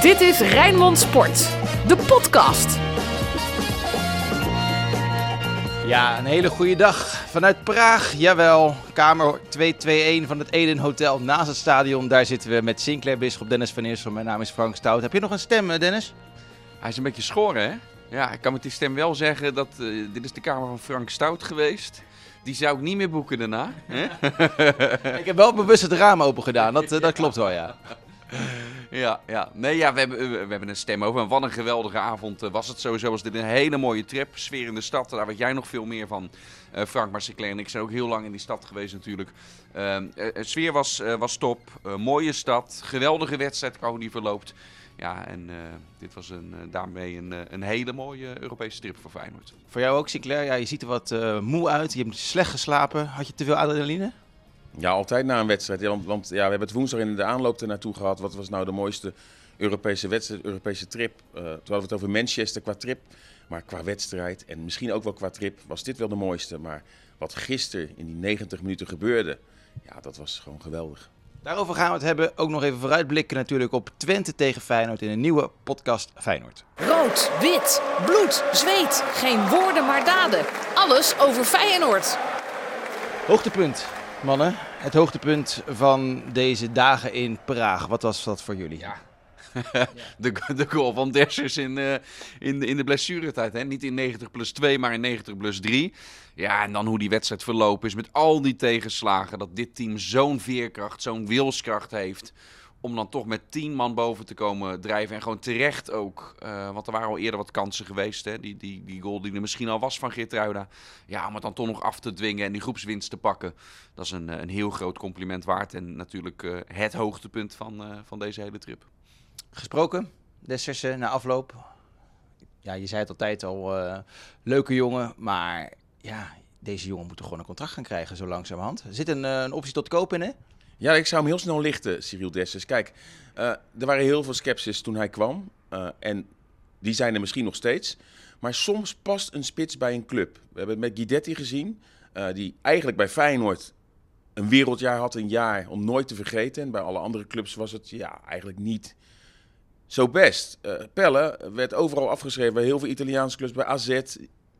Dit is Rijnmond Sport, de podcast. Ja, een hele goede dag vanuit Praag. Jawel, kamer 221 van het Eden Hotel naast het stadion. Daar zitten we met Sinclair Bisschop, Dennis van Eersel. Mijn naam is Frank Stout. Heb je nog een stem, eh, Dennis? Hij is een beetje schoren, hè? Ja, ik kan met die stem wel zeggen dat eh, dit is de kamer van Frank Stout geweest. Die zou ik niet meer boeken daarna. Hè? Ik heb wel bewust het raam open gedaan. Dat, eh, dat klopt wel, ja. ja, ja. Nee, ja, we hebben, we hebben een stem over. En wat een geweldige avond eh, was het sowieso. Was dit een hele mooie trip. Sfeer in de stad, daar weet jij nog veel meer van. eh, Frank, maar Sinclair en ik zijn ook heel lang in die stad geweest natuurlijk. Ehm, eh, sfeer was, was top. Mooie stad. Geweldige wedstrijd, hoe die verloopt. Ja, en dit was een, daarmee een, een hele mooie Europese trip voor Feyenoord. Voor jou ook, Sinclair. Ja, je ziet er wat moe uit. Je hebt slecht geslapen. Had je te veel adrenaline? Ja, altijd na een wedstrijd. Ja, want, want ja, we hebben het woensdag in de aanloop er naartoe gehad. Wat was nou de mooiste Europese wedstrijd, Europese trip? Eh, toen hadden we het over Manchester qua trip. Maar qua wedstrijd en misschien ook wel qua trip was dit wel de mooiste. Maar wat gisteren in die 90 minuten gebeurde, ja, dat was gewoon geweldig. Daarover gaan we het hebben. Ook nog even vooruitblikken natuurlijk op Twente tegen Feyenoord in een nieuwe podcast Feyenoord. Rood, wit, bloed, zweet. Geen woorden maar daden. Alles over Feyenoord. Hoogtepunt, mannen. Het hoogtepunt van deze dagen in Praag. Wat was dat voor jullie? Ja. de, de goal van Dessers in, eh, in, in de blessuretijd. Hè? Niet in 90 plus 2, maar in 90 plus 3. Ja, en dan hoe die wedstrijd verlopen is met al die tegenslagen. Dat dit team zo'n veerkracht, zo'n wilskracht heeft. Om dan toch met 10 man boven te komen drijven. En gewoon terecht ook. eh, want er waren al eerder wat kansen geweest. Hè? Die, die, die goal die er misschien al was van Geertruida. Ja, om het dan toch nog af te dwingen en die groepswinst te pakken. Dat is een, eh, een heel groot compliment waard. En natuurlijk eh, het hoogtepunt van, van deze hele trip. Gesproken, Dessers na afloop. Ja, je zei het altijd al, leuke jongen. Maar ja, deze jongen moet toch gewoon een contract gaan krijgen zo langzamerhand. Er zit een, een optie tot koop in, hè? Ja, ik zou hem heel snel lichten, Cyril Dessers. Kijk, eh, er waren heel veel sceptisch toen hij kwam. eh, en die zijn er misschien nog steeds. Maar soms past een spits bij een club. We hebben het met Guidetti gezien. eh, die eigenlijk bij Feyenoord een wereldjaar had. Een jaar om nooit te vergeten. En bij alle andere clubs was het ja, eigenlijk niet zo best. Pelle werd overal afgeschreven bij heel veel Italiaanse clubs. Bij AZ.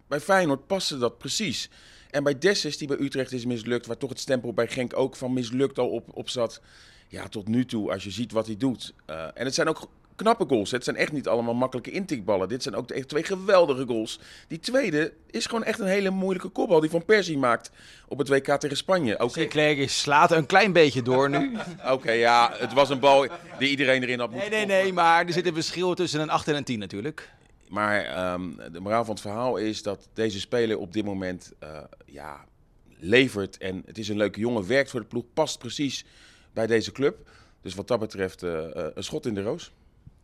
Bij Feyenoord paste dat precies. En bij Dessus, die bij Utrecht is mislukt, waar toch het stempel bij Genk ook van mislukt al op, op zat. Ja, tot nu toe, als je ziet wat hij doet. Eh, en het zijn ook knappe goals. Het zijn echt niet allemaal makkelijke intikballen. Dit zijn ook echt twee geweldige goals. Die tweede is gewoon echt een hele moeilijke kopbal die Van Persie maakt op het WK tegen Spanje. Oké, Sinclair slaat een klein beetje door nu. oké, ja, het was een bal die iedereen erin had Nee, moeten nee, koppen. nee, maar er zit een verschil tussen een 8 en een 10 natuurlijk. Maar ehm, de moraal van het verhaal is dat deze speler op dit moment eh, ja, levert. En het is een leuke jongen, werkt voor de ploeg, past precies bij deze club. Dus wat dat betreft eh, eh, een schot in de roos.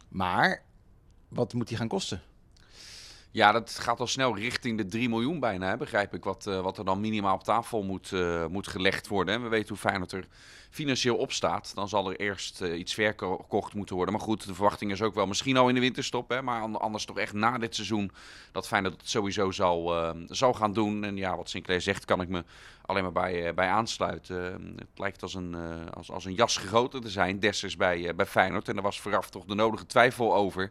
Maar wat moet die gaan kosten? Ja, dat gaat al snel richting de 3 miljoen bijna, begrijp ik. Wat, eh, wat er dan minimaal op tafel moet, eh, moet gelegd worden. En we weten hoe Feyenoord er financieel op staat. Dan zal er eerst eh, iets verkocht moeten worden. Maar goed, de verwachting is ook wel misschien al in de winterstop. Hè, maar an- anders toch echt na dit seizoen dat Feyenoord het sowieso zal, eh, zal gaan doen. En ja, wat Sinclair zegt, kan ik me alleen maar bij, bij aansluiten. Eh, het lijkt als een, als, als een jas gegoten te zijn, Dessers bij, bij Feyenoord. En er was vooraf toch de nodige twijfel over.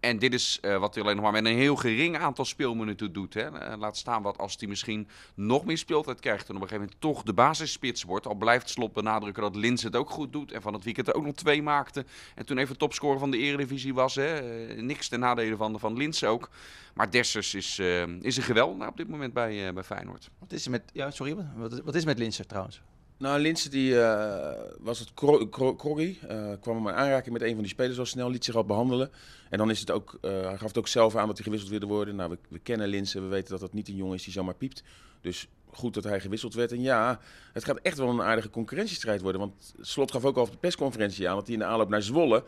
En dit is eh, wat hij alleen nog maar met een heel gering aantal speelminuten doet. Hè. Eh, laat staan wat als hij misschien nog meer speeltijd krijgt. En op een gegeven moment toch de basisspits wordt. Al blijft Slot benadrukken dat Lins het ook goed doet. En van het weekend ook nog twee maakte. En toen even topscorer van de eredivisie was. Hè. Eh, niks ten nadele van, van Lins ook. Maar Dessers is, is een geweldenaar op dit moment bij, bij Feyenoord. Wat is er met, ja, sorry, wat, is met Linsen trouwens? Nou, Linse die eh, was het kroggy. eh, kwam in aanraking met een van die spelers al snel, liet zich al behandelen. En dan is het ook, eh, hij gaf het ook zelf aan dat hij gewisseld wilde worden. Nou, we, we kennen Linse, we weten dat dat niet een jongen is die zomaar piept. Dus goed dat hij gewisseld werd. En ja, het gaat echt wel een aardige concurrentiestrijd worden. Want Slot gaf ook al op de persconferentie aan dat hij in de aanloop naar Zwolle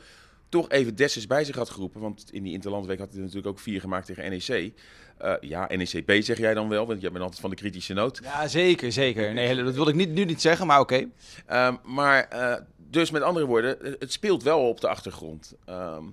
toch even Dessus bij zich had geroepen. Want in die Interlandweek had hij natuurlijk ook vier gemaakt tegen NEC. Eh, ja, NEC-B zeg jij dan wel, want jij bent altijd van de kritische noot. Ja, zeker, zeker. Nee, dat wilde ik niet, nu niet zeggen, maar oké. Ehm, maar eh, dus met andere woorden, eh, het speelt wel op de achtergrond. Ehm,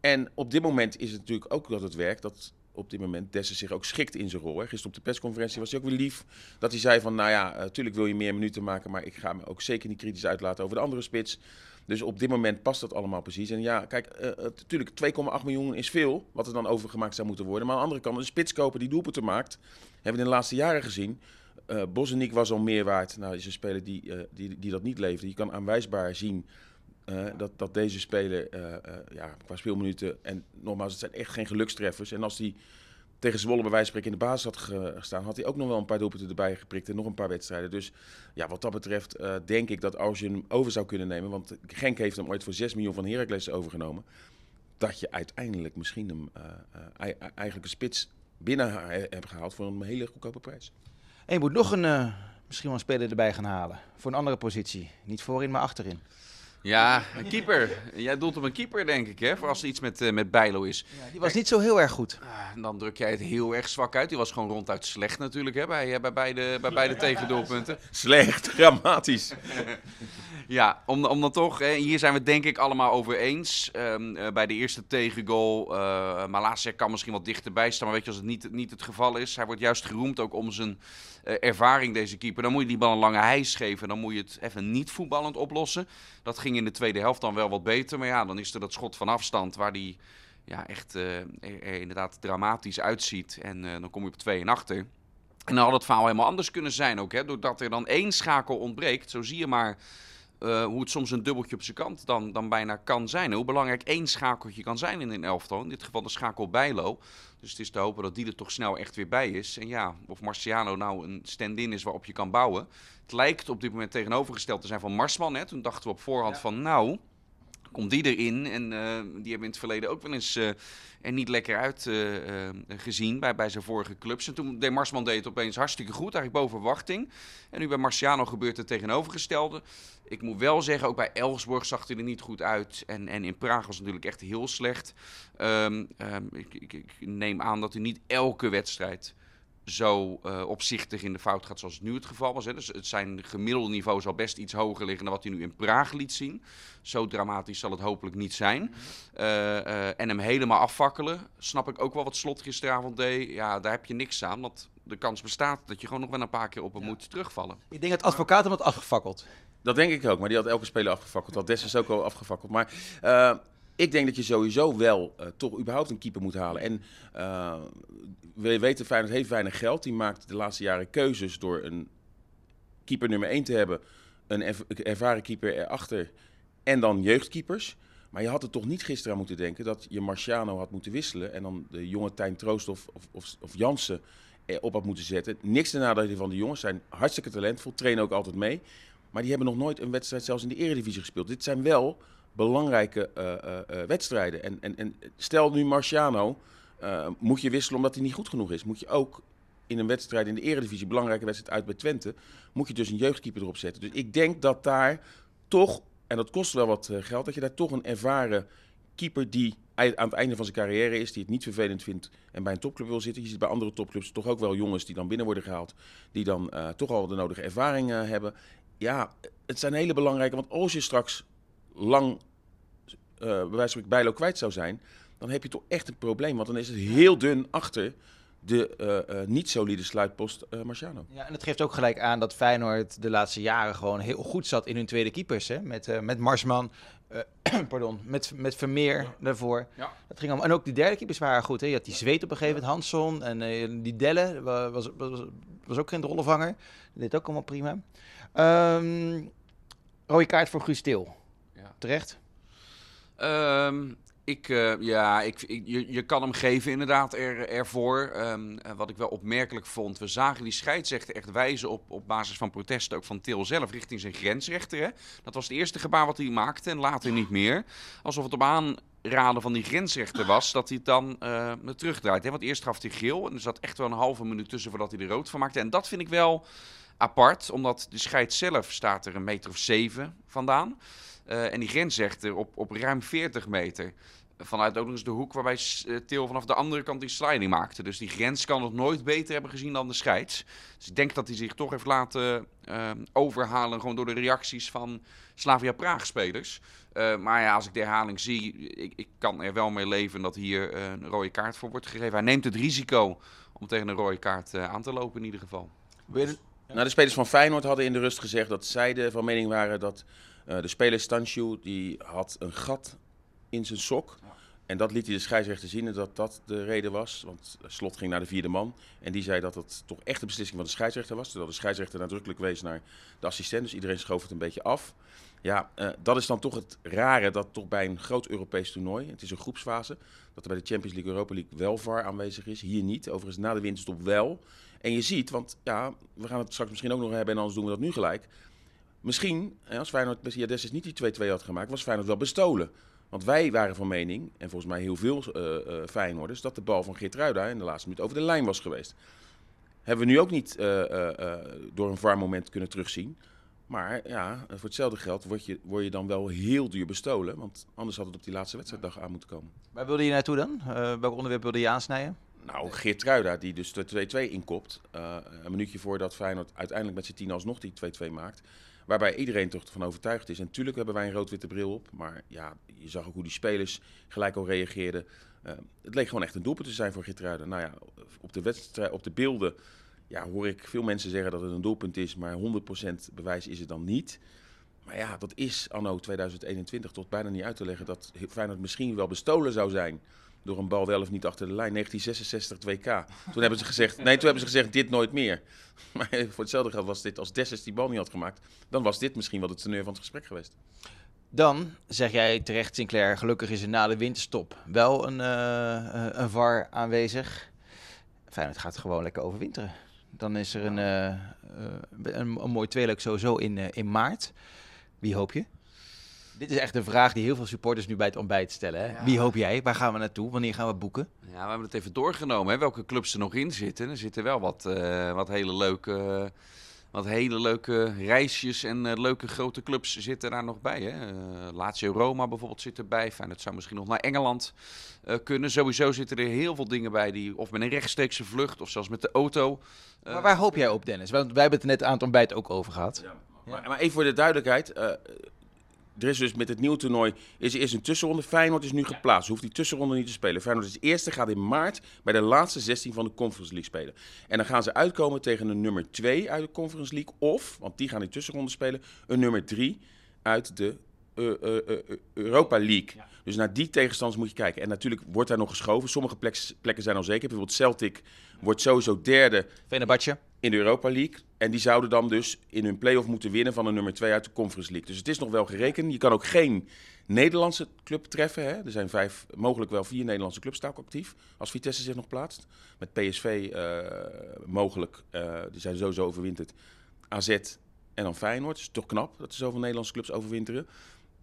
en op dit moment is het natuurlijk ook dat het werkt dat op dit moment Dessers zich ook schikt in zijn rol. Hè. Gisteren op de persconferentie was hij ook weer lief. Dat hij zei van, nou ja, natuurlijk wil je meer minuten maken, maar ik ga me ook zeker niet kritisch uitlaten over de andere spits. Dus op dit moment past dat allemaal precies. En ja, kijk, natuurlijk 2,8 miljoen is veel, wat er dan overgemaakt zou moeten worden. Maar aan de andere kant, een spits kopen die doelpunten maakt, hebben we in de laatste jaren gezien. Uh, was al meer waard. Nou, is een speler die, die, die dat niet leefde. Je kan aanwijsbaar zien uh, dat, dat deze speler ja, qua speelminuten... En nogmaals, het zijn echt geen gelukstreffers. En als hij tegen Zwolle bij wijze van spreken in de basis had gestaan... had hij ook nog wel een paar doelpunten erbij geprikt en nog een paar wedstrijden. Dus ja, wat dat betreft denk ik dat als je hem over zou kunnen nemen... want Genk heeft hem ooit voor 6 miljoen van Heracles overgenomen... dat je uiteindelijk misschien hem eigenlijk een spits binnen hebt gehaald voor een hele goedkope prijs. En je moet nog een, misschien wel een speler erbij gaan halen. Voor een andere positie. Niet voorin, maar achterin. Ja, een keeper. Jij doelt op een keeper, denk ik, hè? Voor als er iets met, uh, met Bijlo is. Ja, die was niet zo heel erg goed. Uh, dan druk jij het heel erg zwak uit. Die was gewoon ronduit slecht natuurlijk, hè? Bij, bij beide, bij beide tegendoelpunten. Slecht, dramatisch. Ja, om, om dan toch, hè, hier zijn we denk ik allemaal over eens. Um, uh, bij de eerste tegengoal, uh, Malasia kan misschien wat dichterbij staan, maar weet je, als het niet, niet het geval is, hij wordt juist geroemd ook om zijn uh, ervaring, deze keeper. Dan moet je die bal een lange hijs geven, dan moet je het even niet voetballend oplossen. Dat ging in de tweede helft dan wel wat beter, maar ja, dan is er dat schot van afstand waar die ja, echt er, er inderdaad dramatisch uitziet. En dan kom je op 2 en achter. En dan had het verhaal helemaal anders kunnen zijn ook, hè, doordat er dan één schakel ontbreekt. Zo zie je maar uh, hoe het soms een dubbeltje op zijn kant dan, dan bijna kan zijn. Hoe belangrijk één schakeltje kan zijn in een elftal. In dit geval de schakel Bijlo. Dus het is te hopen dat die er toch snel echt weer bij is. En ja, of Marciano nou een stand-in is waarop je kan bouwen. Het lijkt op dit moment tegenovergesteld te zijn van Marsman. Hè. Toen dachten we op voorhand ja. van nou, komt die erin. En uh, die hebben in het verleden ook wel eens uh, er niet lekker uit uh, gezien bij, bij zijn vorige clubs. En toen deed Marsman deed het opeens hartstikke goed, eigenlijk boven verwachting. En nu bij Marciano gebeurt het tegenovergestelde. Ik moet wel zeggen, ook bij Elfsborg zag hij er niet goed uit. En, en in Praag was het natuurlijk echt heel slecht. Um, um, ik, ik, ik, neem aan dat hij niet elke wedstrijd zo uh, opzichtig in de fout gaat zoals het nu het geval was. Hè. Dus het zijn gemiddelde niveau zal best iets hoger liggen dan wat hij nu in Praag liet zien. Zo dramatisch zal het hopelijk niet zijn. Uh, uh, en hem helemaal afvakkelen, snap ik ook wel wat Slot gisteravond deed. Ja, daar heb je niks aan, want de kans bestaat dat je gewoon nog wel een paar keer op hem ja. moet terugvallen. Ik denk dat advocaat hem had afgefakkeld. Dat denk ik ook, maar die had elke speler afgefakkeld. Dat Dessers ook al afgefakkeld. Maar uh, ik denk dat je sowieso wel uh, toch überhaupt een keeper moet halen. En uh, we weten, Feyenoord heeft weinig geld. Die maakt de laatste jaren keuzes door een keeper nummer 1 te hebben. Een erv ervaren keeper erachter. En dan jeugdkeepers. Maar je had er toch niet gisteren aan moeten denken dat je Marciano had moeten wisselen. En dan de jonge Tijn Troost of, of, of, Jansen op had moeten zetten. Niks ten nadele van de jongens. Zijn hartstikke talentvol. Trainen ook altijd mee. Maar die hebben nog nooit een wedstrijd zelfs in de eredivisie gespeeld. Dit zijn wel belangrijke uh, uh, wedstrijden. En, en, en stel nu Marciano, moet je wisselen omdat hij niet goed genoeg is. Moet je ook in een wedstrijd in de eredivisie, belangrijke wedstrijd uit bij Twente, moet je dus een jeugdkeeper erop zetten. Dus ik denk dat daar toch, en dat kost wel wat geld, dat je daar toch een ervaren keeper die aan het einde van zijn carrière is, die het niet vervelend vindt en bij een topclub wil zitten. Je ziet bij andere topclubs toch ook wel jongens die dan binnen worden gehaald, die dan toch al de nodige ervaring hebben. Ja, het zijn hele belangrijke, want als je straks lang, uh, bij wijze van spreken, Bijlo kwijt zou zijn, dan heb je toch echt een probleem. Want dan is het heel dun achter de uh, uh, niet solide sluitpost uh, Marciano. Ja, en het geeft ook gelijk aan dat Feyenoord de laatste jaren gewoon heel goed zat in hun tweede keepers. Hè? Met, met Marsman, pardon, met, met Vermeer ja. daarvoor. Ja. Dat ging om. En ook die derde keepers waren goed. Hè? Je had die Zweet op een gegeven moment, Hansson en die Delle was, was, was ook geen drollenvanger. Dat deed ook allemaal prima. Um, rode kaart voor Guus Til. Ja. Terecht? Um, ik, uh, ja, ik, ik, je, je kan hem geven inderdaad er, ervoor. Um, wat ik wel opmerkelijk vond, we zagen die scheidsrechter echt wijzen op, op basis van protesten ook van Til zelf richting zijn grensrechter. Hè? Dat was het eerste gebaar wat hij maakte en later niet meer. Alsof het op aanraden van die grensrechter was dat hij het dan uh, terugdraait. Hè? Want eerst gaf hij geel en er zat echt wel een halve minuut tussen voordat hij er rood van maakte. En dat vind ik wel apart, omdat de scheid zelf staat er een meter of zeven vandaan. Uh, en die grensrechter op, op ruim 40 meter. vanuit ook nog eens de hoek waarbij uh, Til vanaf de andere kant die sliding maakte. Dus die grens kan nog nooit beter hebben gezien dan de scheids. Dus ik denk dat hij zich toch heeft laten uh, overhalen gewoon door de reacties van Slavia Praag-spelers. Uh, maar ja, als ik de herhaling zie, ik, ik kan er wel mee leven dat hier een rode kaart voor wordt gegeven. Hij neemt het risico om tegen een rode kaart aan te lopen in ieder geval. Nou, de spelers van Feyenoord hadden in de rust gezegd dat zij de van mening waren dat de speler Stanciu, die had een gat in zijn sok. En dat liet hij de scheidsrechter zien dat dat de reden was. Want Slot ging naar de vierde man. En die zei dat het toch echt de beslissing van de scheidsrechter was. Terwijl de scheidsrechter nadrukkelijk wees naar de assistent. Dus iedereen schoof het een beetje af. Ja, uh, dat is dan toch het rare dat toch bij een groot Europees toernooi, het is een groepsfase, dat er bij de Champions League, Europa League wel VAR aanwezig is. Hier niet, overigens na de winterstop wel. En je ziet, want ja, we gaan het straks misschien ook nog hebben en anders doen we dat nu gelijk. Misschien, als Feyenoord met Jades niet die 2-2 had gemaakt, was Feyenoord wel bestolen. Want wij waren van mening, en volgens mij heel veel uh, uh, Feyenoorders, dat de bal van Geert Ruida in de laatste minuut over de lijn was geweest. Hebben we nu ook niet uh, door een VAR-moment kunnen terugzien. Maar ja, voor hetzelfde geld word je, word je dan wel heel duur bestolen. Want anders had het op die laatste wedstrijddag aan moeten komen. Waar wilde je naartoe dan? welk onderwerp wilde je aansnijden? Nou, Geert Ruida, die dus de 2-2 inkopt. een minuutje voordat Feyenoord uiteindelijk met zijn tien alsnog die 2-2 maakt. Waarbij iedereen toch van overtuigd is. En natuurlijk hebben wij een rood-witte bril op. Maar ja, je zag ook hoe die spelers gelijk al reageerden. Uh, het leek gewoon echt een doelpunt te zijn voor Gitruiden. Nou ja, op de, wedstrijd, op de beelden ja, hoor ik veel mensen zeggen dat het een doelpunt is. Maar 100% bewijs is het dan niet. Maar ja, dat is anno 2021 tot bijna niet uit te leggen dat Feyenoord misschien wel bestolen zou zijn door een bal wel of niet achter de lijn. 1966 2K. Toen hebben ze gezegd, nee, toen hebben ze gezegd dit nooit meer. Maar voor hetzelfde geld was dit, als Dessus die bal niet had gemaakt, dan was dit misschien wel het teneur van het gesprek geweest. Dan zeg jij terecht, Sinclair, gelukkig is er na de winterstop wel een, uh, een VAR aanwezig. Het gaat gewoon lekker overwinteren. Dan is er een, uh, een, een, mooi tweeluik sowieso in, in maart. Wie hoop je? Dit is echt een vraag die heel veel supporters nu bij het ontbijt stellen. Hè? Wie hoop jij? Waar gaan we naartoe? Wanneer gaan we boeken? Ja, we hebben het even doorgenomen. Hè? Welke clubs er nog in zitten. Er zitten wel wat, uh, wat hele leuke... wat hele leuke reisjes en uh, leuke grote clubs zitten daar nog bij. Hè? Uh, Lazio Roma bijvoorbeeld zit erbij. Fijn, dat zou misschien nog naar Engeland kunnen. Sowieso zitten er heel veel dingen bij die of met een rechtstreekse vlucht of zelfs met de auto. maar waar hoop jij op, Dennis? Want wij hebben het net aan het ontbijt ook over gehad. Ja. Maar, maar, even voor de duidelijkheid er is dus met het nieuwe toernooi is er eerst een tussenronde. Feyenoord is nu geplaatst. Hoeft die tussenronde niet te spelen. Feyenoord is eerste, gaat in maart bij de laatste 16 van de Conference League spelen. En dan gaan ze uitkomen tegen een nummer 2 uit de Conference League. Of, want die gaan in tussenronde spelen, een nummer 3 uit de uh, uh, uh, Europa League. Dus naar die tegenstanders moet je kijken. En natuurlijk wordt daar nog geschoven. Sommige plekken zijn al zeker. Bijvoorbeeld Celtic wordt sowieso derde. Venebatje in de Europa League. En die zouden dan dus in hun play-off moeten winnen van een nummer 2 uit de Conference League. Dus het is nog wel gerekend. Je kan ook geen Nederlandse club treffen. Hè? Er zijn vijf, mogelijk wel vier Nederlandse clubs staan actief. Als Vitesse zich nog plaatst. Met PSV uh, mogelijk. Uh, die zijn sowieso overwinterd. AZ en dan Feyenoord. Het is toch knap dat er zoveel Nederlandse clubs overwinteren.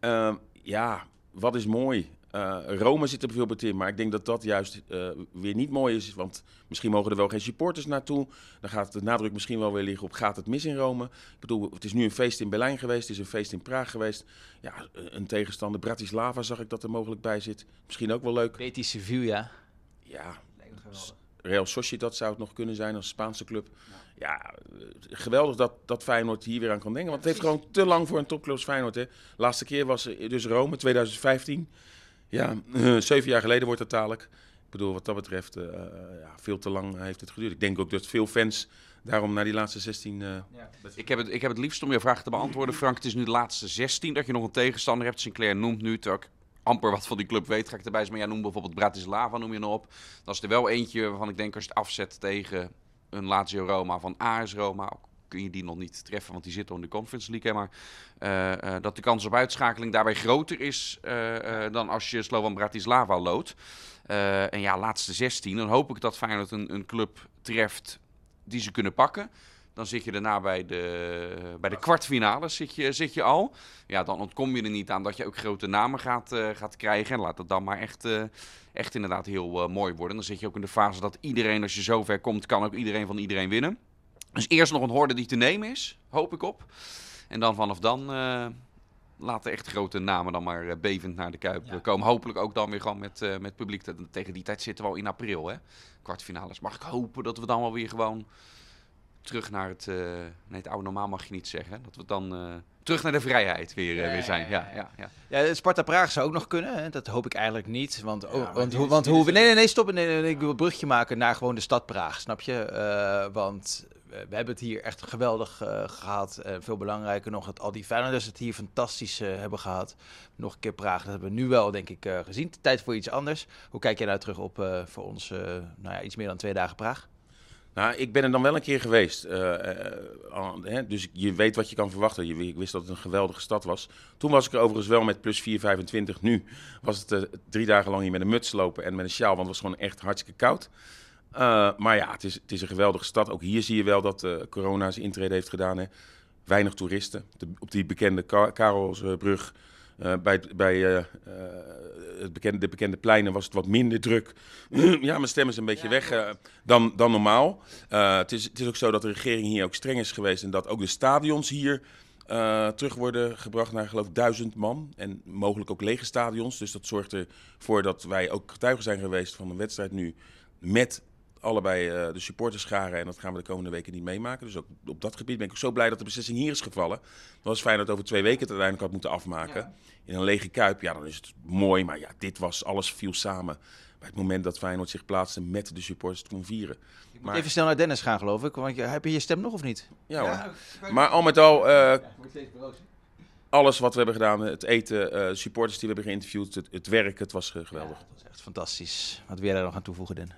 Uh, ja, wat is mooi. Uh, Rome zit er bijvoorbeeld in, maar ik denk dat dat juist uh, weer niet mooi is. Want misschien mogen er wel geen supporters naartoe. Dan gaat de nadruk misschien wel weer liggen op gaat het mis in Rome. Ik bedoel, het is nu een feest in Berlijn geweest, het is een feest in Praag geweest. Ja, een tegenstander, Bratislava zag ik dat er mogelijk bij zit. Misschien ook wel leuk. Betis Sevilla. Ja, Real Sociedad zou het nog kunnen zijn als Spaanse club. Ja, geweldig dat, dat Feyenoord hier weer aan kan denken. Want het heeft gewoon te lang voor een topclub Feyenoord. Hè. Laatste keer was dus Rome, 2015. Ja, zeven jaar geleden wordt het dadelijk. Ik bedoel, wat dat betreft, uh, ja, veel te lang heeft het geduurd. Ik denk ook dat veel fans daarom naar die laatste 16. Uh, ja. ik, heb het, ik heb het liefst om je vraag te beantwoorden, Frank. Het is nu de laatste 16 dat je nog een tegenstander hebt. Sinclair noemt nu, terwijl ik amper wat van die club weet, ga ik erbij zijn. Maar jij noemt bijvoorbeeld Bratislava, noem je nog op. Dat is er wel eentje waarvan ik denk als je het afzet tegen een Lazio Roma van AS Roma, kun je die nog niet treffen, want die zit al in de Conference League. maar uh, uh, dat de kans op uitschakeling daarbij groter is uh, dan als je Slovan Bratislava loodt. en ja, laatste 16. Dan hoop ik dat Feyenoord een, een club treft die ze kunnen pakken. Dan zit je daarna bij de, bij de kwartfinale zit je, zit je al. Ja, dan ontkom je er niet aan dat je ook grote namen gaat, gaat krijgen. En laat het dan maar echt, echt inderdaad heel mooi worden. Dan zit je ook in de fase dat iedereen, als je zover komt, kan ook iedereen van iedereen winnen. Dus eerst nog een horde die te nemen is, hoop ik op. En dan vanaf dan uh, laten echt grote namen dan maar eh, bevend naar de Kuip Ja. komen. Hopelijk ook dan weer gewoon met, eh, met publiek. Te- Tegen die tijd zitten we al in april, hè? Kwartfinales. Mag ik hopen dat we dan wel weer gewoon terug naar het... eh, nee, het oude normaal mag je niet zeggen. Dat we dan eh, terug naar de vrijheid weer, eh, Ja, weer zijn. ja, Ja, ja, ja. Ja, Sparta Praag zou ook nog kunnen. Hè? Dat hoop ik eigenlijk niet. Want, oh, want, hoe, want hoe Nee, nee, nee, stop. Nee, nee, nee, ik wil een brugje maken naar gewoon de stad Praag. Snap je? Eh, want eh, we hebben het hier echt geweldig eh, gehad. Eh, veel belangrijker nog dat al die Feyenoorders het hier fantastisch eh, hebben gehad. Nog een keer Praag. Dat hebben we nu wel, denk ik, gezien. Tijd voor iets anders. Hoe kijk jij nou terug op voor ons, nou ja, iets meer dan twee dagen Praag? Nou, ik ben er dan wel een keer geweest. dus je weet wat je kan verwachten. Je, ik wist dat het een geweldige stad was. Toen was ik er overigens wel met plus 4,25. Nu was het drie dagen lang hier met een muts lopen en met een sjaal, want het was gewoon echt hartstikke koud. Eh, maar ja, het is, het is een geweldige stad. Ook hier zie je wel dat eh, corona zijn intrede heeft gedaan. Hè. Weinig toeristen. De- op die bekende Ka Karelsbrug, eh, bij, bij het bekende, de bekende pleinen was het wat minder druk. ja, mijn stem is een beetje weg dan, dan normaal. Het, is, het is ook zo dat de regering hier ook streng is geweest en dat ook de stadions hier terug worden gebracht naar geloof ik duizend man. En mogelijk ook lege stadions. Dus dat zorgt ervoor dat wij ook getuigen zijn geweest van een wedstrijd nu met allebei eh, de supporters scharen. En dat gaan we de komende weken niet meemaken. Dus ook op dat gebied ben ik ook zo blij dat de beslissing hier is gevallen. Het was fijn dat het over twee weken het uiteindelijk had moeten afmaken. In een lege kuip, ja, dan is het mooi. Maar ja, dit was, alles viel samen. Bij het moment dat Feyenoord zich plaatste met de supporters te kon vieren. Ik moet Maar- even snel naar Dennis gaan, geloof ik. Want je, heb je je stem nog of niet? Ja, hoor. Maar al met al, eh, alles wat we hebben gedaan, het eten, eh, supporters die we hebben geïnterviewd, het, het werk, het was geweldig. dat is echt fantastisch. Wat wil jij daar nog aan toevoegen, Den?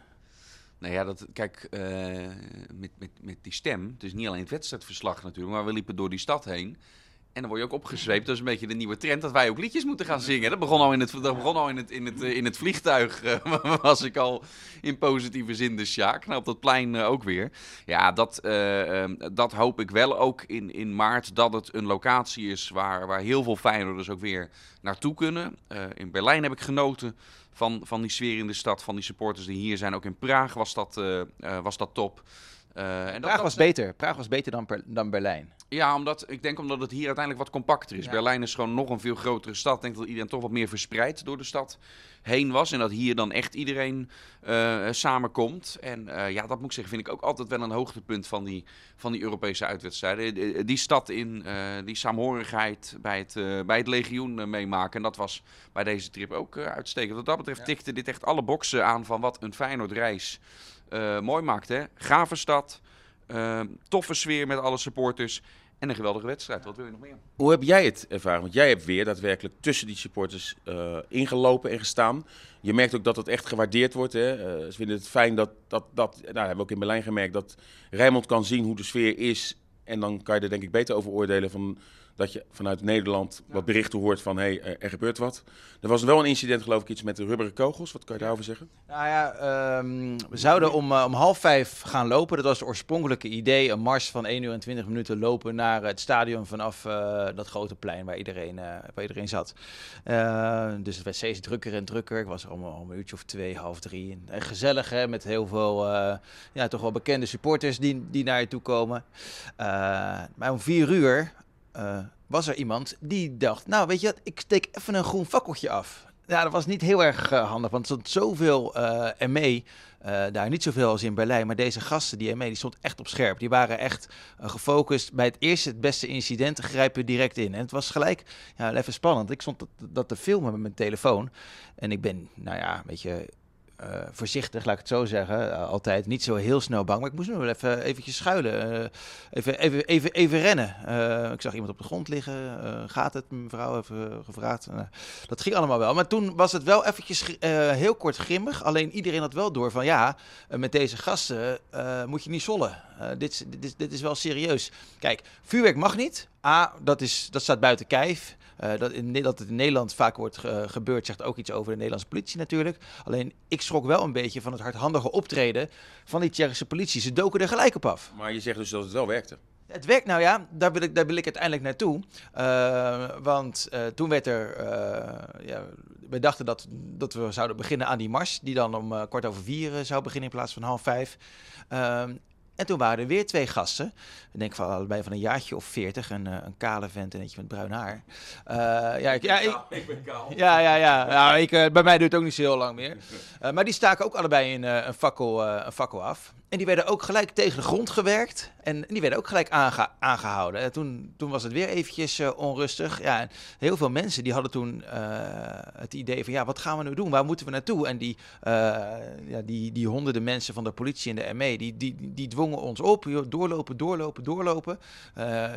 Nou ja, dat, kijk, eh, met, met, met die stem, het is niet alleen het wedstrijdverslag natuurlijk, maar we liepen door die stad heen. En dan word je ook opgezweept. Dat is een beetje de nieuwe trend dat wij ook liedjes moeten gaan zingen. Dat begon al in het, dat begon al in het, in het, eh, in het vliegtuig. eh, was ik al in positieve zin de Sjaak. Nou, op dat plein ook weer. Ja, dat, eh, ehm, dat hoop ik wel ook in, in maart. Dat het een locatie is waar, waar heel veel Feyenoorders ook weer naartoe kunnen. In Berlijn heb ik genoten van, van die sfeer in de stad. Van die supporters die hier zijn. Ook in Praag was dat, eh, eh, was dat top. Eh, en dat- Praag dat- was beter. Praag was beter dan, Per- dan Berlijn. ja, omdat, ik denk omdat het hier uiteindelijk wat compacter is. Ja. Berlijn is gewoon nog een veel grotere stad. Ik denk dat iedereen toch wat meer verspreid door de stad heen was. En dat hier dan echt iedereen eh, samenkomt. En eh, ja, dat moet ik zeggen, vind ik ook altijd wel een hoogtepunt van die, van die Europese uitwedstrijden. Die, die stad in, die saamhorigheid bij het, bij het legioen meemaken. En dat was bij deze trip ook uitstekend. Wat dat betreft tikte dit echt alle boxen aan van wat een Feyenoord-reis eh, mooi maakt. Hè? Gave stad, eh, toffe sfeer met alle supporters. En een geweldige wedstrijd. Wat wil je nog meer? Hoe heb jij het ervaren? Want jij hebt weer daadwerkelijk tussen die supporters eh, ingelopen en gestaan. Je merkt ook dat het echt gewaardeerd wordt. Hè? Ze vinden het fijn dat, dat, dat, nou, hebben we ook in Berlijn gemerkt, dat Rijnmond kan zien hoe de sfeer is. En dan kan je er denk ik beter over oordelen van dat je vanuit Nederland wat berichten hoort van hé, hey, er, gebeurt wat. Er was wel een incident geloof ik iets met de rubberen kogels. Wat kan je daarover zeggen? Nou ja, ehm, we zouden om, eh, om half vijf gaan lopen. Dat was het oorspronkelijke idee. Een mars van 1 uur en 20 minuten lopen naar het stadion vanaf eh, dat grote plein waar iedereen, eh, waar iedereen zat. Dus het werd steeds drukker en drukker. Ik was er om, om een uurtje of twee, half drie. En, gezellig hè, met heel veel ja, toch wel bekende supporters die, die naar je toe komen. Maar om vier uur eh, was er iemand die dacht, nou weet je wat, ik steek even een groen fakkeltje af. Ja, dat was niet heel erg eh, handig, want er stond zoveel eh, daar. Niet zoveel als in Berlijn, maar deze gasten, die ME, die stond echt op scherp. Die waren echt gefocust. Bij het eerste, het beste incident, grijpen direct in. En het was gelijk ja, even spannend. Ik stond dat, dat te filmen met mijn telefoon. En ik ben, nou ja, beetje eh, voorzichtig, laat ik het zo zeggen. Eh, altijd niet zo heel snel bang. Maar ik moest nu wel even eventjes schuilen. Eh, even, even, even, even rennen. Eh, ik zag iemand op de grond liggen. Eh, gaat het? Mevrouw even gevraagd. Eh, dat ging allemaal wel. Maar toen was het wel eventjes eh, heel kort grimmig. Alleen iedereen had wel door van ja, eh, met deze gasten eh, moet je niet zollen. Eh, dit, dit, dit is wel serieus. Kijk, vuurwerk mag niet. A, dat, is, dat staat buiten kijf. Eh, dat, in, dat het in Nederland vaak wordt eh, gebeurd, zegt ook iets over de Nederlandse politie natuurlijk. Alleen ik schrok wel een beetje van het hardhandige optreden van die Tsjechische politie. Ze doken er gelijk op af. Maar je zegt dus dat het wel werkte. Het werkt nou ja, daar wil ik, daar wil ik uiteindelijk naartoe. Eh, want toen werd er, eh, ja, we dachten dat, dat we zouden beginnen aan die mars, die dan om kwart over vier zou beginnen in plaats van half vijf. En toen waren er weer twee gasten. Ik denk van allebei van een jaartje of veertig. Een, eh, een kale vent en eentje met bruin haar. Uh, ja, ik, ja, ik, ik ben kaal. ja, ja, ja. Nou, ik, uh, bij mij duurt het ook niet zo heel lang meer. Uh, maar die staken ook allebei een, een, fakkel, een fakkel af. En die werden ook gelijk tegen de grond gewerkt. En die werden ook gelijk aange aangehouden. En toen, toen was het weer eventjes uh, onrustig. Ja, heel veel mensen die hadden toen uh, het idee van... ja, wat gaan we nu doen? Waar moeten we naartoe? En die, uh, ja, die, die honderden mensen van de politie en de ME... die, die, die dwongen ons op. Doorlopen, doorlopen, doorlopen.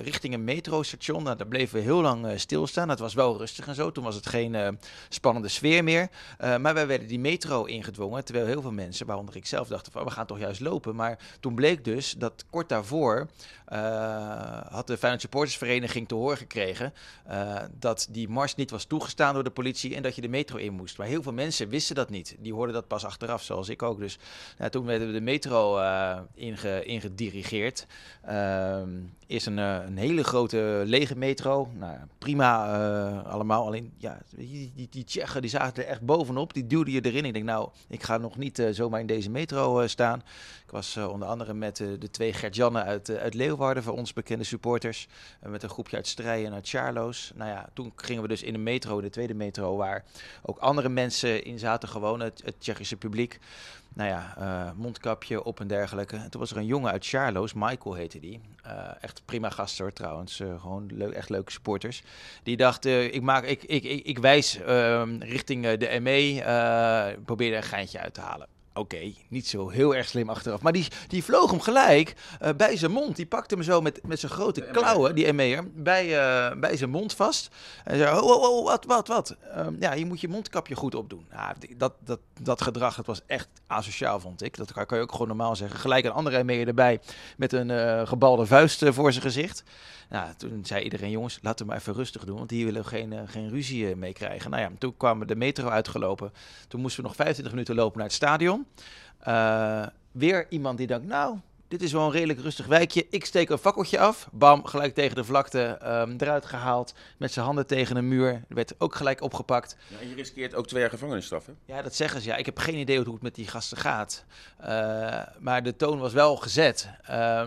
richting een metrostation. Nou, daar bleven we heel lang stilstaan. Het was wel rustig en zo. Toen was het geen spannende sfeer meer. maar wij werden die metro ingedwongen. Terwijl heel veel mensen, waaronder ik zelf, dachten van... we gaan toch juist lopen. Maar toen bleek dus dat kort daarvoor uh, had de Feyenoord Supportersvereniging te horen gekregen uh, dat die mars niet was toegestaan door de politie en dat je de metro in moest. Maar heel veel mensen wisten dat niet. Die hoorden dat pas achteraf, zoals ik ook. Dus nou, toen werden we de metro uh, inge, ingedirigeerd. Is een, een, hele grote lege metro. Nou, prima allemaal. Alleen ja, die, die, die Tsjechen die zaten er echt bovenop. Die duwden je erin. Ik denk nou, ik ga nog niet zomaar in deze metro staan. Ik was onder andere met de twee Gertjannen uit, uit Leeuwarden, voor ons bekende supporters. met een groepje uit Strijen en uit Charloes. Nou ja, toen gingen we dus in de metro, de tweede metro, waar ook andere mensen in zaten, gewoon het, het Tsjechische publiek. Nou ja, uh, mondkapje op en dergelijke. En toen was er een jongen uit Charloes, Michael heette die. Uh, echt prima gast hoor, trouwens. Uh, gewoon echt leuke supporters. Die dacht, ik, maak, ik, ik, ik, ik wijs ehm, richting de ME, probeer er een geintje uit te halen. Oké, okay, niet zo heel erg slim achteraf. Maar die, die vloog hem gelijk uh, bij zijn mond. Die pakte hem zo met, met zijn grote klauwen, die ME'er, bij, uh, bij zijn mond vast. En zei, oh, oh, oh wat, wat, wat? Um, ja, je moet je mondkapje goed opdoen. Nou, dat, dat, dat gedrag, dat was echt asociaal, vond ik. Dat kan, je ook gewoon normaal zeggen. Gelijk een andere ME'er erbij met een uh, gebalde vuist voor zijn gezicht. Nou, toen zei iedereen, jongens, laten we maar even rustig doen, want hier willen we geen, geen ruzie mee krijgen. Nou ja, toen kwamen de metro uitgelopen. Toen moesten we nog 25 minuten lopen naar het stadion. Uh, weer iemand die dacht, nou, dit is wel een redelijk rustig wijkje. Ik steek een fakkeltje af. Bam, gelijk tegen de vlakte um, eruit gehaald. Met zijn handen tegen een muur. Er werd ook gelijk opgepakt. Ja, en je riskeert ook twee jaar gevangenisstraf, hè? Ja, dat zeggen ze. Ja, ik heb geen idee hoe het met die gasten gaat. Uh, maar de toon was wel gezet. Uh,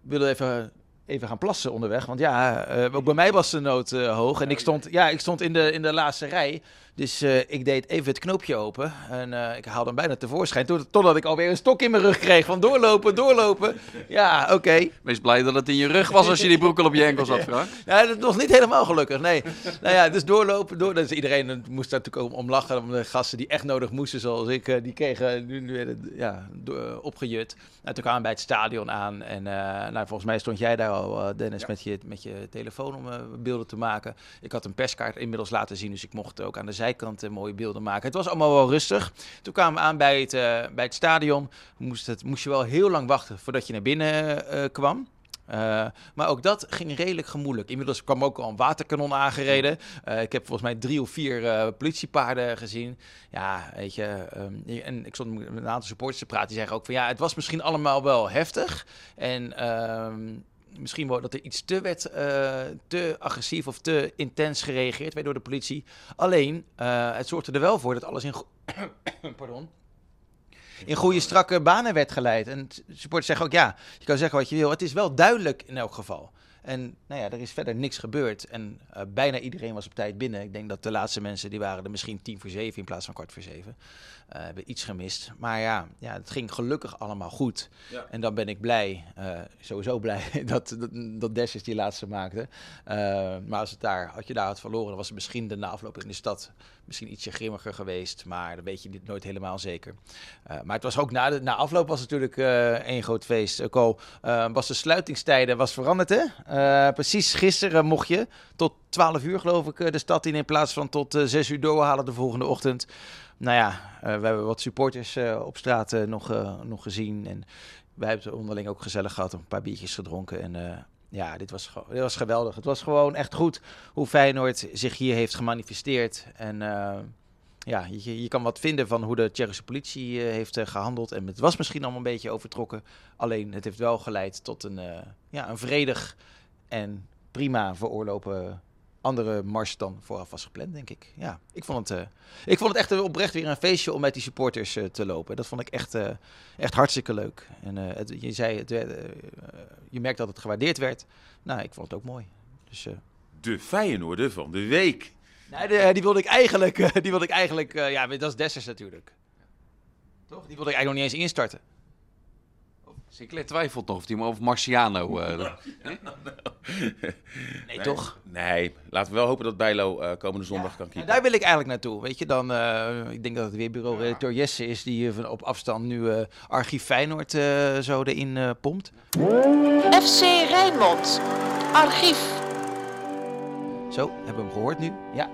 willen even even gaan plassen onderweg. Want ja, uh, ook bij mij was de nood uh, hoog. En ik stond, ja, ik stond in, de, in de laatste rij. Dus uh, ik deed even het knoopje open. En ik haalde hem bijna tevoorschijn. Totdat ik alweer een stok in mijn rug kreeg. Van doorlopen, doorlopen. Ja, oké. Okay. Wees blij dat het in je rug was als je die broek al op je enkels had, Frank. Ja, dat was niet helemaal gelukkig, nee. nou ja, dus doorlopen, door. Dus iedereen moest daar natuurlijk om, om lachen. Om de gasten die echt nodig moesten, zoals ik, die kregen nu, nu ja, opgejut. Nou, toen kwamen we bij het stadion aan. En nou, volgens mij stond jij daar al, Dennis, ja. met, je, met je telefoon om beelden te maken. Ik had een perskaart inmiddels laten zien, dus ik mocht ook aan de zijkant uh, mooie beelden maken. Het was allemaal wel rustig. Toen kwamen we aan bij het, bij het stadion. Moest, het, moest je wel heel lang wachten voordat je naar binnen kwam. Uh, maar ook dat ging redelijk gemoeilijk. Inmiddels kwam ook al een waterkanon aangereden. Ik heb volgens mij drie of vier politiepaarden gezien. Ja, weet je. Um, en ik stond met een aantal supporters te praten. Die zeggen ook van ja, het was misschien allemaal wel heftig. En um, misschien dat er iets te werd, te agressief of te intens gereageerd werd door de politie. Alleen, het zorgde er wel voor dat alles in. Pardon in goede strakke banen werd geleid. En supporters zeggen ook, ja, je kan zeggen wat je wil. Het is wel duidelijk in elk geval. En nou ja, er is verder niks gebeurd. En uh, bijna iedereen was op tijd binnen. Ik denk dat de laatste mensen, die waren er misschien tien voor zeven in plaats van kwart voor zeven. Uh, hebben iets gemist. Maar ja, ja, het ging gelukkig allemaal goed. Ja. En dan ben ik blij, uh, sowieso blij, dat, dat, dat Desjes die laatste maakte. maar als het daar, had je daar had verloren, dan was het misschien de afloop in de stad misschien ietsje grimmiger geweest. Maar dat weet je nooit helemaal zeker. maar het was ook na, de, na afloop was het natuurlijk één groot feest. Ook al was de sluitingstijden was veranderd hè. Precies gisteren mocht je tot 12 uur, geloof ik, de stad in. In plaats van tot uh, 6 uur doorhalen de volgende ochtend. Nou ja, uh, we hebben wat supporters op straat nog, nog gezien. En wij hebben het onderling ook gezellig gehad. Een paar biertjes gedronken. En ja, dit was, dit was geweldig. Het was gewoon echt goed hoe Feyenoord zich hier heeft gemanifesteerd. En ja, je, je, kan wat vinden van hoe de Tsjechische politie heeft gehandeld. En het was misschien allemaal een beetje overtrokken. Alleen het heeft wel geleid tot een, ja, een vredig en prima veroorlopen andere mars dan vooraf was gepland, denk ik. Ja, ik vond het, eh, ik vond het echt oprecht weer een feestje om met die supporters eh, te lopen. Dat vond ik echt, eh, echt hartstikke leuk. En het, je zei, het, je merkt dat het gewaardeerd werd. Nou, ik vond het ook mooi. Dus, de Feyenoorder van de week. Nee, die wilde ik eigenlijk, die wilde ik eigenlijk ja, dat is Dessers natuurlijk. Toch? Die wilde ik eigenlijk nog niet eens instarten. Sinclair twijfelt nog of hij hem over Marciano... Uh, nee, toch? Nee, laten we wel hopen dat Bijlo uh, komende zondag kan kiezen. daar wil ik eigenlijk naartoe. Weet je, dan, uh, ik denk dat het weer bureau-redacteur Jesse is die van op afstand nu archief Feyenoord zo erin pompt. FC Rijnmond, archief. Zo, hebben we hem gehoord nu? Ja.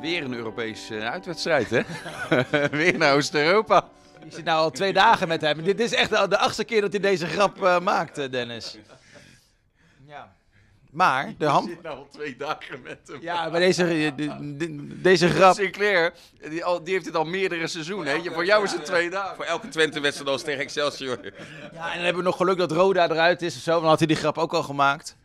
Weer een Europese uitwedstrijd, hè? weer naar Oost-Europa. Je zit nou al twee dagen met hem. Dit is echt de achtste keer dat hij deze grap uh, maakt, eh, Dennis. Ja. Maar de hand. Je zit nou al twee dagen met hem. Ja, maar deze, eh, de, deze grap. Sinclair, die, al, die heeft dit al meerdere seizoenen. Voor, voor jou is het twee dagen. Voor elke Twente-wedstrijd als tegen Excelsior. Ja, en dan hebben we nog geluk dat Roda eruit is of zo. Dan had hij die grap ook al gemaakt.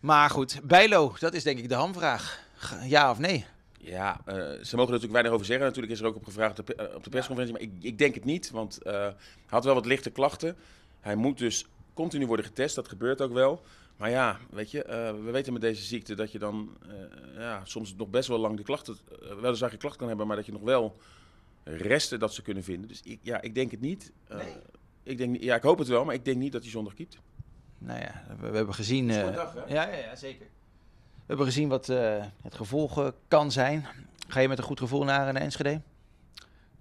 Maar goed, Bijlo, dat is denk ik de hamvraag. Ja of nee? Ja, uh, ze mogen er natuurlijk weinig over zeggen. Natuurlijk is er ook op gevraagd op de, eh, op de persconferentie. Maar ik, ik, denk het niet, want uh, hij had wel wat lichte klachten. Hij moet dus continu worden getest. Dat gebeurt ook wel. Maar ja, weet je, uh, we weten met deze ziekte dat je dan ja, soms nog best wel lang de klachten, weliswaar je klacht kan hebben, maar dat je nog wel resten dat ze kunnen vinden. Dus ik, ja, ik denk het niet. Nee. ik, denk, ja, ik hoop het wel, maar ik denk niet dat hij zondag kiept. Nou ja, we, we hebben gezien. Dag, ja, ja, ja, zeker. We hebben gezien wat uh, het gevolg kan zijn. Ga je met een goed gevoel naar een Enschede?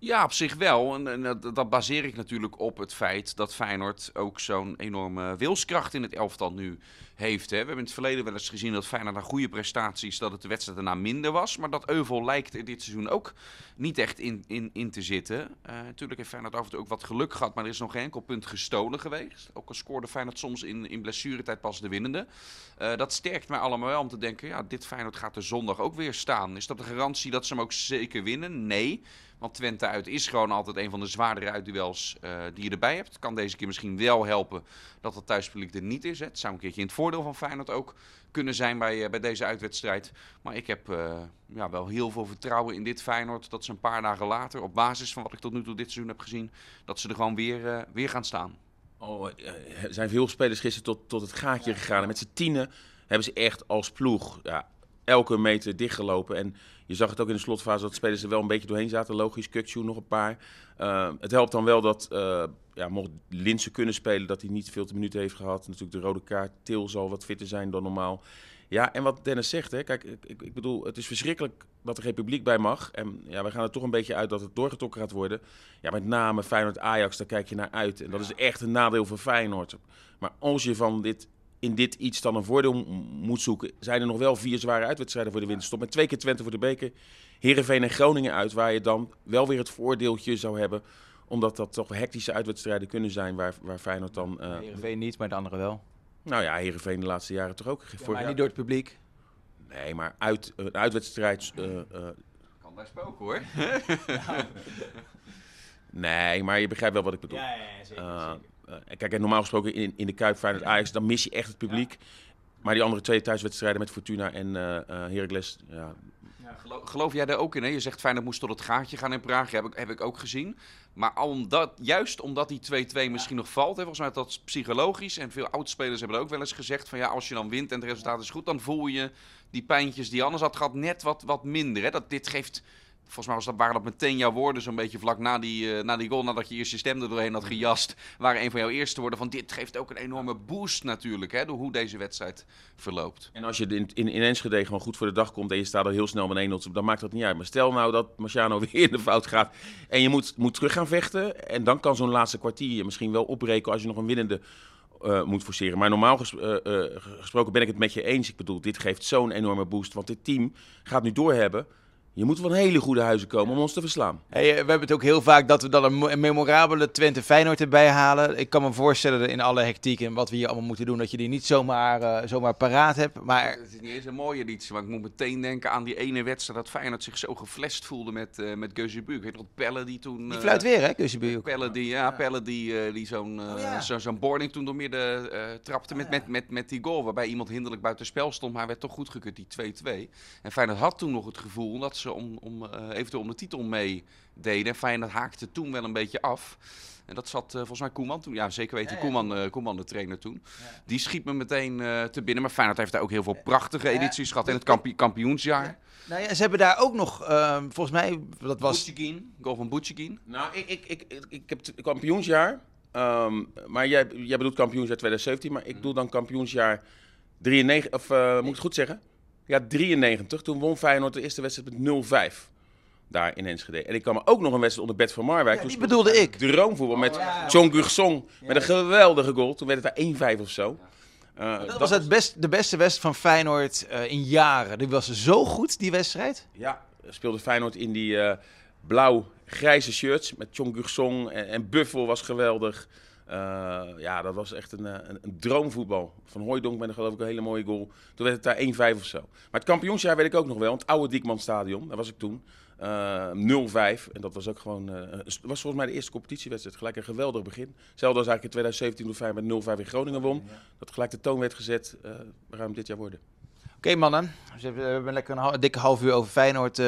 Ja, op zich wel. En, en dat, dat, baseer ik natuurlijk op het feit dat Feyenoord ook zo'n enorme wilskracht in het elftal nu heeft. Hè. We hebben in het verleden wel eens gezien dat Feyenoord na goede prestaties, dat het de wedstrijd daarna minder was. Maar dat Euvel lijkt er dit seizoen ook niet echt in, in, te zitten. Uh, natuurlijk heeft Feyenoord af en toe ook wat geluk gehad, maar er is nog geen enkel punt gestolen geweest. Ook al scoorde Feyenoord soms in, in blessuretijd pas de winnende. Uh, dat sterkt mij allemaal wel om te denken, ja, dit Feyenoord gaat er zondag ook weer staan. Is dat de garantie dat ze hem ook zeker winnen? Nee. Want Twente uit is gewoon altijd een van de zwaardere uitduels uh, die je erbij hebt. Kan deze keer misschien wel helpen dat het thuispubliek er niet is. Het zou een keertje in het voordeel van Feyenoord ook kunnen zijn bij, uh, bij deze uitwedstrijd. Maar ik heb uh, ja, wel heel veel vertrouwen in dit Feyenoord. Dat ze een paar dagen later, op basis van wat ik tot nu toe dit seizoen heb gezien, dat ze er gewoon weer, weer gaan staan. Oh, er zijn veel spelers gisteren tot, tot het gaatje gegaan. En met z'n tienen hebben ze echt als ploeg ja, elke meter dichtgelopen. En je zag het ook in de slotfase dat spelers er wel een beetje doorheen zaten. Logisch, Kukju nog een paar. Uh, het helpt dan wel dat, uh, ja, mocht Linse kunnen spelen, dat hij niet veel te minuten heeft gehad. Natuurlijk de rode kaart. Til zal wat fitter zijn dan normaal. Ja, en wat Dennis zegt, hè, kijk, ik, ik bedoel, het is verschrikkelijk dat er geen publiek bij mag. En ja, we gaan er toch een beetje uit dat het doorgetrokken gaat worden. Ja, met name Feyenoord-Ajax, daar kijk je naar uit. En dat is echt een nadeel voor Feyenoord. Maar als je van dit in dit iets dan een voordeel moet zoeken, zijn er nog wel vier zware uitwedstrijden voor de winterstop. Met twee keer Twente voor de beker, Heerenveen en Groningen uit, waar je dan wel weer het voordeeltje zou hebben. Omdat dat toch hectische uitwedstrijden kunnen zijn waar, waar Feyenoord dan... Uh, Heerenveen niet, maar de andere wel. Nou ja, Heerenveen de laatste jaren toch ook. Ja, maar niet door het publiek? Nee, maar uit, een uitwedstrijd... Uh, uh, kan daar spoken hoor. nee, maar je begrijpt wel wat ik bedoel. Ja, ja, zeker, zeker. Uh, kijk, normaal gesproken in, in de Kuip, Feyenoord, Ajax, dan mis je echt het publiek. Maar die andere twee thuiswedstrijden met Fortuna en uh, uh, Heracles, ja, Geloof, geloof, jij daar ook in? Hè? Je zegt Feyenoord moest tot het gaatje gaan in Praag. Heb ik, heb ik ook gezien. Maar omdat, juist omdat die 2-2 misschien nog valt. Hè, volgens mij dat psychologisch. En veel oudspelers hebben ook wel eens gezegd. Van ja, als je dan wint en het resultaat is goed. Dan voel je die pijntjes die anders had gehad net wat, wat minder. Hè? Dat, dit geeft volgens mij was dat, waren dat meteen jouw woorden, zo'n beetje vlak na die, uh, na die goal, nadat je eerst je stem er doorheen had gejast, waren een van jouw eerste woorden van dit geeft ook een enorme boost natuurlijk, hè, door hoe deze wedstrijd verloopt. En als je in, in, in Enschede gewoon goed voor de dag komt en je staat er heel snel met 1-0, dan maakt dat niet uit. Maar stel nou dat Marciano weer in de fout gaat en je moet, moet terug gaan vechten en dan kan zo'n laatste kwartier je misschien wel opbreken als je nog een winnende uh, moet forceren. Maar normaal ges uh, gesproken ben ik het met je eens. Ik bedoel, dit geeft zo'n enorme boost. Want dit team gaat nu doorhebben Je moet van hele goede huizen komen om ons te verslaan. Hey, eh, we hebben het ook heel vaak dat we dan een, mo- een memorabele Twente Feyenoord erbij halen. Ik kan me voorstellen in alle hectiek en wat we hier allemaal moeten doen, dat je die niet zomaar, eh, zomaar paraat hebt. Maar Het is niet eens een mooie editie, maar ik moet meteen denken aan die ene wedstrijd dat Feyenoord zich zo geflasht voelde met, eh met Geuzebuur. Ik weet nog Pelle die toen... die fluit weer, hè, Kusjebuur? Pelle die, ja, Pelle die, eh, die zo'n eh, Oh, ja. zo, zo'n boarding toen door midden eh, trapte met, met, met, met die goal. Waarbij iemand hinderlijk buiten spel stond, maar werd toch goedgekeurd, die 2-2. En Feyenoord had toen nog het gevoel dat ze om, om, eh, eventueel om de titel meededen. En Feyenoord haakte toen wel een beetje af. En dat zat eh, volgens mij Koeman toen. Ja, zeker weten. Ja, ja. Koeman, eh, Koeman, de trainer toen. Die schiet me meteen eh, te binnen. Maar Feyenoord heeft daar ook heel veel prachtige Ja. edities gehad in het kampi- kampioensjaar. Nou ja, ze hebben daar ook nog, ehm, volgens mij, dat was... Butchigin, goal van Butchigin. Nou, ik, ik, ik, ik, ik heb het kampioensjaar. ehm, maar jij, jij bedoelt kampioensjaar 2017, maar ik bedoel dan kampioensjaar 93, of eh, moet ik het goed zeggen? Ja, 93. Toen won Feyenoord de eerste wedstrijd met 0-5. Daar in Enschede. En ik kan me ook nog een wedstrijd onder Bert van Marwijk. Ja, die bedoelde ik. Droomvoetbal met ja. John Gursong. Met een geweldige goal. Toen werd het daar 1-5 of zo. Eh, Dat was het best, de beste wedstrijd van Feyenoord eh, in jaren. Die was zo goed, die wedstrijd. Ja, speelde Feyenoord in die eh, blauw-grijze shirts met John Gursong en, en Buffel was geweldig. Eh, ja, dat was echt een, eh, een, een droomvoetbal. Van Hooijdonk met een geloof ik een hele mooie goal. Toen werd het daar 1-5 of zo. Maar het kampioensjaar weet ik ook nog wel. Het oude Diekman Stadion, daar was ik toen. Eh 0-5. En dat was ook gewoon... het was volgens mij de eerste competitiewedstrijd. Gelijk een geweldig begin. Hetzelfde als eigenlijk in 2017 toen Feyenoord met 0-5 in Groningen won. Dat gelijk de toon werd gezet. hem dit jaar worden. Oké mannen, we hebben, we hebben lekker een, dikke half uur over Feyenoord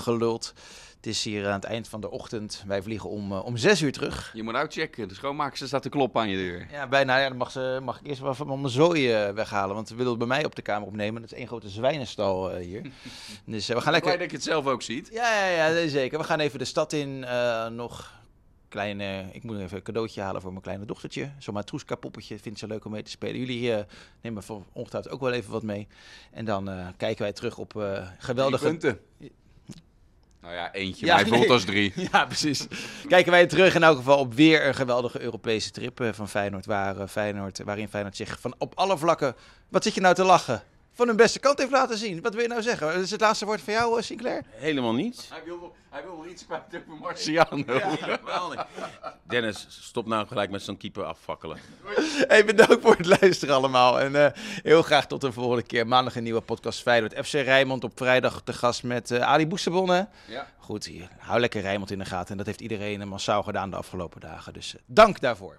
geluld. Het is hier aan het eind van de ochtend. Wij vliegen om, eh, om zes uur terug. Je moet uitchecken. De schoonmaakster staat te kloppen aan je deur. Ja, bijna. Ja, dan mag, ze, mag ik eerst wel van mijn zooi eh, weghalen. Want we willen het bij mij op de kamer opnemen. Dat is één grote zwijnenstal eh, hier. dus we gaan Blij lekker... dat je het zelf ook ziet. Ja, ja, ja, zeker. We gaan even de stad in. nog kleine... Ik moet even een cadeautje halen voor mijn kleine dochtertje. Zo'n matroeska poppetje. Vindt ze leuk om mee te spelen. Jullie nemen voor ongetwijfeld ook wel even wat mee. En dan kijken wij terug op geweldige... Drie punten. Nou ja, eentje. Ja, maar hij voelt nee. als drie. Ja, precies. Kijken wij terug in elk geval op weer een geweldige Europese trip eh, van Feyenoord, waar, eh, Feyenoord. Waarin Feyenoord zich van op alle vlakken... Wat zit je nou te lachen? Van hun beste kant heeft laten zien. Wat wil je nou zeggen? Is het laatste woord van jou, eh, Sinclair? Helemaal niet. Hij wil, hij wil iets kwijt over Marciano. Dennis, stop nou gelijk met zo'n keeper afvakkelen. Hey, bedankt voor het luisteren allemaal. En eh, heel graag tot de volgende keer. Maandag een nieuwe podcast Feyenoord. FC Rijnmond op vrijdag te gast met eh, Ali Boesterbonne. Ja. Goed, hier, hou lekker Rijnmond in de gaten. En dat heeft iedereen massaal gedaan de afgelopen dagen. Dus dank daarvoor.